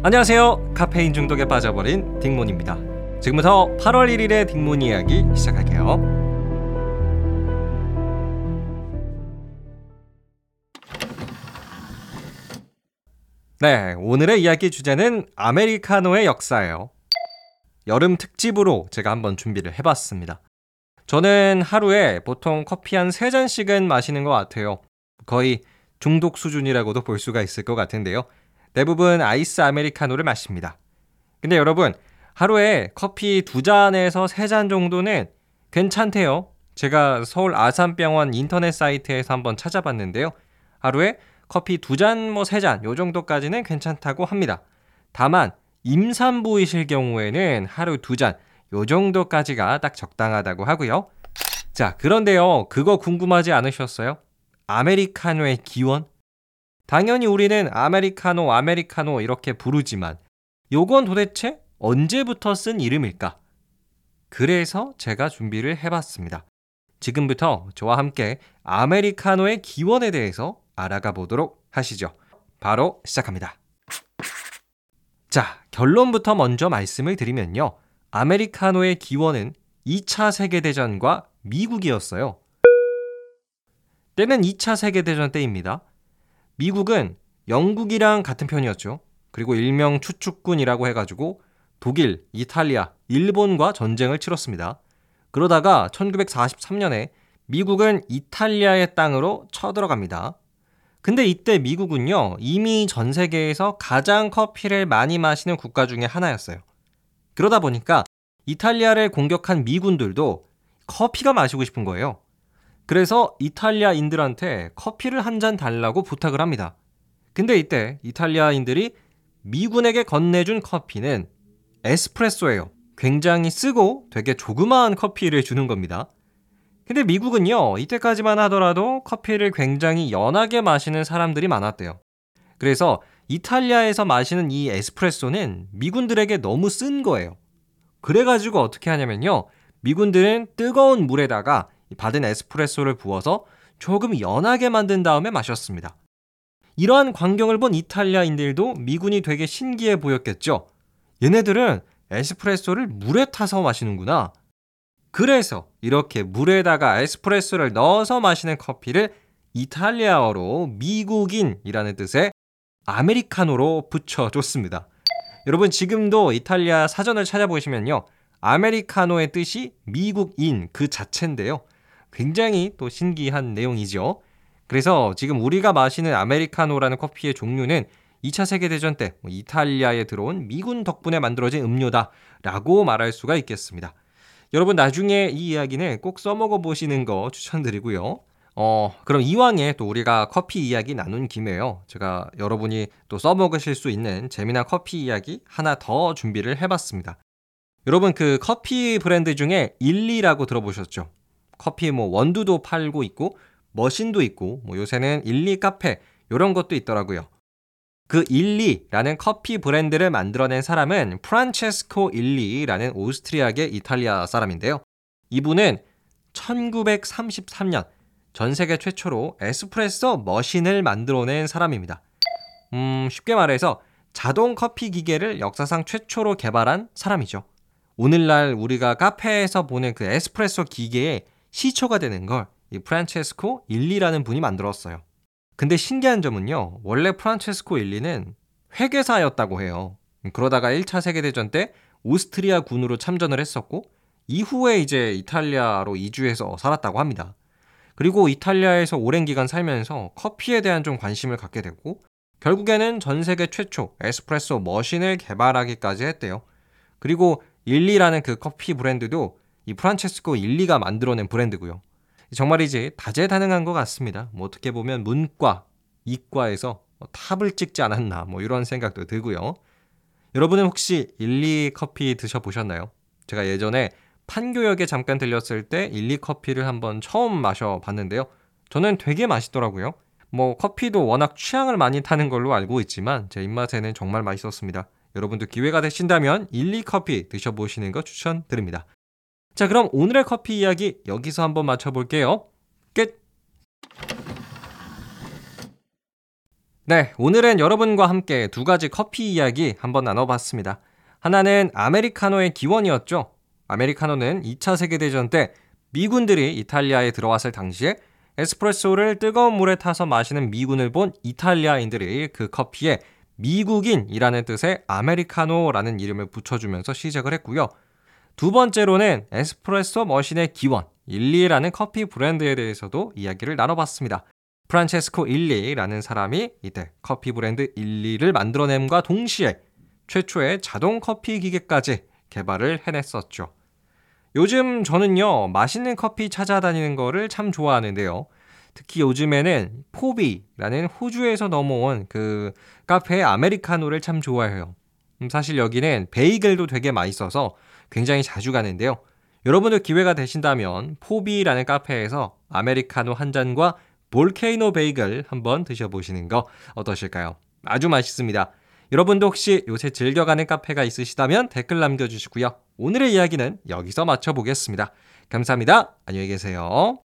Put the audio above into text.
안녕하세요. 카페인 중독에 빠져버린 딩몬입니다. 지금부터 8월 1일의 딩몬 이야기 시작할게요. 네, 오늘의 이야기 주제는 아메리카노의 역사예요. 여름 특집으로 제가 한번 준비를 해봤습니다. 저는 하루에 보통 커피 한 3잔씩은 마시는 것 같아요. 거의 중독 수준이라고도 볼 수가 있을 것 같은데요. 대부분 아이스 아메리카노를 마십니다. 근데 여러분, 하루에 커피 두 잔에서 세 잔 정도는 괜찮대요. 제가 서울 아산병원 인터넷 사이트에서 한번 찾아봤는데요. 하루에 커피 두 잔, 뭐 세 잔, 요 정도까지는 괜찮다고 합니다. 다만, 임산부이실 경우에는 하루 두 잔, 요 정도까지가 딱 적당하다고 하고요. 자, 그런데요. 그거 궁금하지 않으셨어요? 아메리카노의 기원? 당연히 우리는 아메리카노, 아메리카노 이렇게 부르지만 요건 도대체 언제부터 쓴 이름일까? 그래서 제가 준비를 해봤습니다. 지금부터 저와 함께 아메리카노의 기원에 대해서 알아가 보도록 하시죠. 바로 시작합니다. 자, 결론부터 먼저 말씀을 드리면요. 아메리카노의 기원은 2차 세계대전과 미국이었어요. 때는 2차 세계대전 때입니다. 미국은 영국이랑 같은 편이었죠. 그리고 일명 추축군이라고 해가지고 독일, 이탈리아, 일본과 전쟁을 치렀습니다. 그러다가 1943년에 미국은 이탈리아의 땅으로 쳐들어갑니다. 근데 이때 미국은요, 이미 전 세계에서 가장 커피를 많이 마시는 국가 중에 하나였어요. 그러다 보니까 이탈리아를 공격한 미군들도 커피가 마시고 싶은 거예요. 그래서 이탈리아인들한테 커피를 한 잔 달라고 부탁을 합니다. 근데 이때 이탈리아인들이 미군에게 건네준 커피는 에스프레소예요. 굉장히 쓰고 되게 조그마한 커피를 주는 겁니다. 근데 미국은요, 이때까지만 하더라도 커피를 굉장히 연하게 마시는 사람들이 많았대요. 그래서 이탈리아에서 마시는 이 에스프레소는 미군들에게 너무 쓴 거예요. 그래가지고 어떻게 하냐면요. 미군들은 뜨거운 물에다가 받은 에스프레소를 부어서 조금 연하게 만든 다음에 마셨습니다. 이러한 광경을 본 이탈리아인들도 미군이 되게 신기해 보였겠죠. 얘네들은 에스프레소를 물에 타서 마시는구나. 그래서 이렇게 물에다가 에스프레소를 넣어서 마시는 커피를 이탈리아어로 미국인이라는 뜻의 아메리카노로 붙여줬습니다. 여러분 지금도 이탈리아 사전을 찾아보시면요. 아메리카노의 뜻이 미국인 그 자체인데요. 굉장히 또 신기한 내용이죠. 그래서 지금 우리가 마시는 아메리카노라는 커피의 종류는 2차 세계대전 때뭐 이탈리아에 들어온 미군 덕분에 만들어진 음료다라고 말할 수가 있겠습니다. 여러분 나중에 이 이야기는 꼭 써먹어 보시는 거 추천드리고요. 어, 그럼 이왕에 또 우리가 커피 이야기 나눈 김에요. 제가 여러분이 또 써먹으실 수 있는 재미난 커피 이야기 하나 더 준비를 해봤습니다. 여러분 그 커피 브랜드 중에 일리라고 들어보셨죠? 커피 뭐 원두도 팔고 있고 머신도 있고 뭐 요새는 일리 카페 이런 것도 있더라고요. 그 일리라는 커피 브랜드를 만들어낸 사람은 프란체스코 일리라는 오스트리아계 이탈리아 사람인데요. 이분은 1933년 전 세계 최초로 에스프레소 머신을 만들어낸 사람입니다. 음, 쉽게 말해서 자동 커피 기계를 역사상 최초로 개발한 사람이죠. 오늘날 우리가 카페에서 보는 그 에스프레소 기계의 시초가 되는 걸 이 프란체스코 일리라는 분이 만들었어요. 근데 신기한 점은요. 원래 프란체스코 일리는 회계사였다고 해요. 그러다가 1차 세계대전 때 오스트리아 군으로 참전을 했었고 이후에 이제 이탈리아로 이주해서 살았다고 합니다. 그리고 이탈리아에서 오랜 기간 살면서 커피에 대한 좀 관심을 갖게 되고 결국에는 전 세계 최초 에스프레소 머신을 개발하기까지 했대요. 그리고 일리라는 그 커피 브랜드도 이 프란체스코 일리가 만들어낸 브랜드고요. 정말이지 다재다능한 것 같습니다. 뭐 어떻게 보면 문과, 이과에서 뭐 탑을 찍지 않았나 뭐 이런 생각도 들고요. 여러분은 혹시 일리 커피 드셔보셨나요? 제가 예전에 판교역에 잠깐 들렸을 때 일리 커피를 한번 처음 마셔봤는데요. 저는 되게 맛있더라고요. 뭐 커피도 워낙 취향을 많이 타는 걸로 알고 있지만 제 입맛에는 정말 맛있었습니다. 여러분도 기회가 되신다면 일리 커피 드셔보시는 거 추천드립니다. 자, 그럼 오늘의 커피 이야기 여기서 한번 맞춰볼게요. 끝! 네, 오늘은 여러분과 함께 두 가지 커피 이야기 한번 나눠봤습니다. 하나는 아메리카노의 기원이었죠. 아메리카노는 2차 세계대전 때 미군들이 이탈리아에 들어왔을 당시에 에스프레소를 뜨거운 물에 타서 마시는 미군을 본 이탈리아인들이 그 커피에 미국인이라는 뜻의 아메리카노라는 이름을 붙여주면서 시작을 했고요. 두 번째로는 에스프레소 머신의 기원, 일리라는 커피 브랜드에 대해서도 이야기를 나눠봤습니다. 프란체스코 일리라는 사람이 이때 커피 브랜드 일리를 만들어냄과 동시에 최초의 자동 커피 기계까지 개발을 해냈었죠. 요즘 저는요, 맛있는 커피 찾아다니는 거를 참 좋아하는데요. 특히 요즘에는 포비라는 호주에서 넘어온 그 카페 아메리카노를 참 좋아해요. 음, 사실 여기는 베이글도 되게 맛있어서 굉장히 자주 가는데요. 여러분들 기회가 되신다면 포비라는 카페에서 아메리카노 한 잔과 볼케이노 베이글 한번 드셔보시는 거 어떠실까요? 아주 맛있습니다. 여러분도 혹시 요새 즐겨가는 카페가 있으시다면 댓글 남겨주시고요. 오늘의 이야기는 여기서 마쳐보겠습니다. 감사합니다. 안녕히 계세요.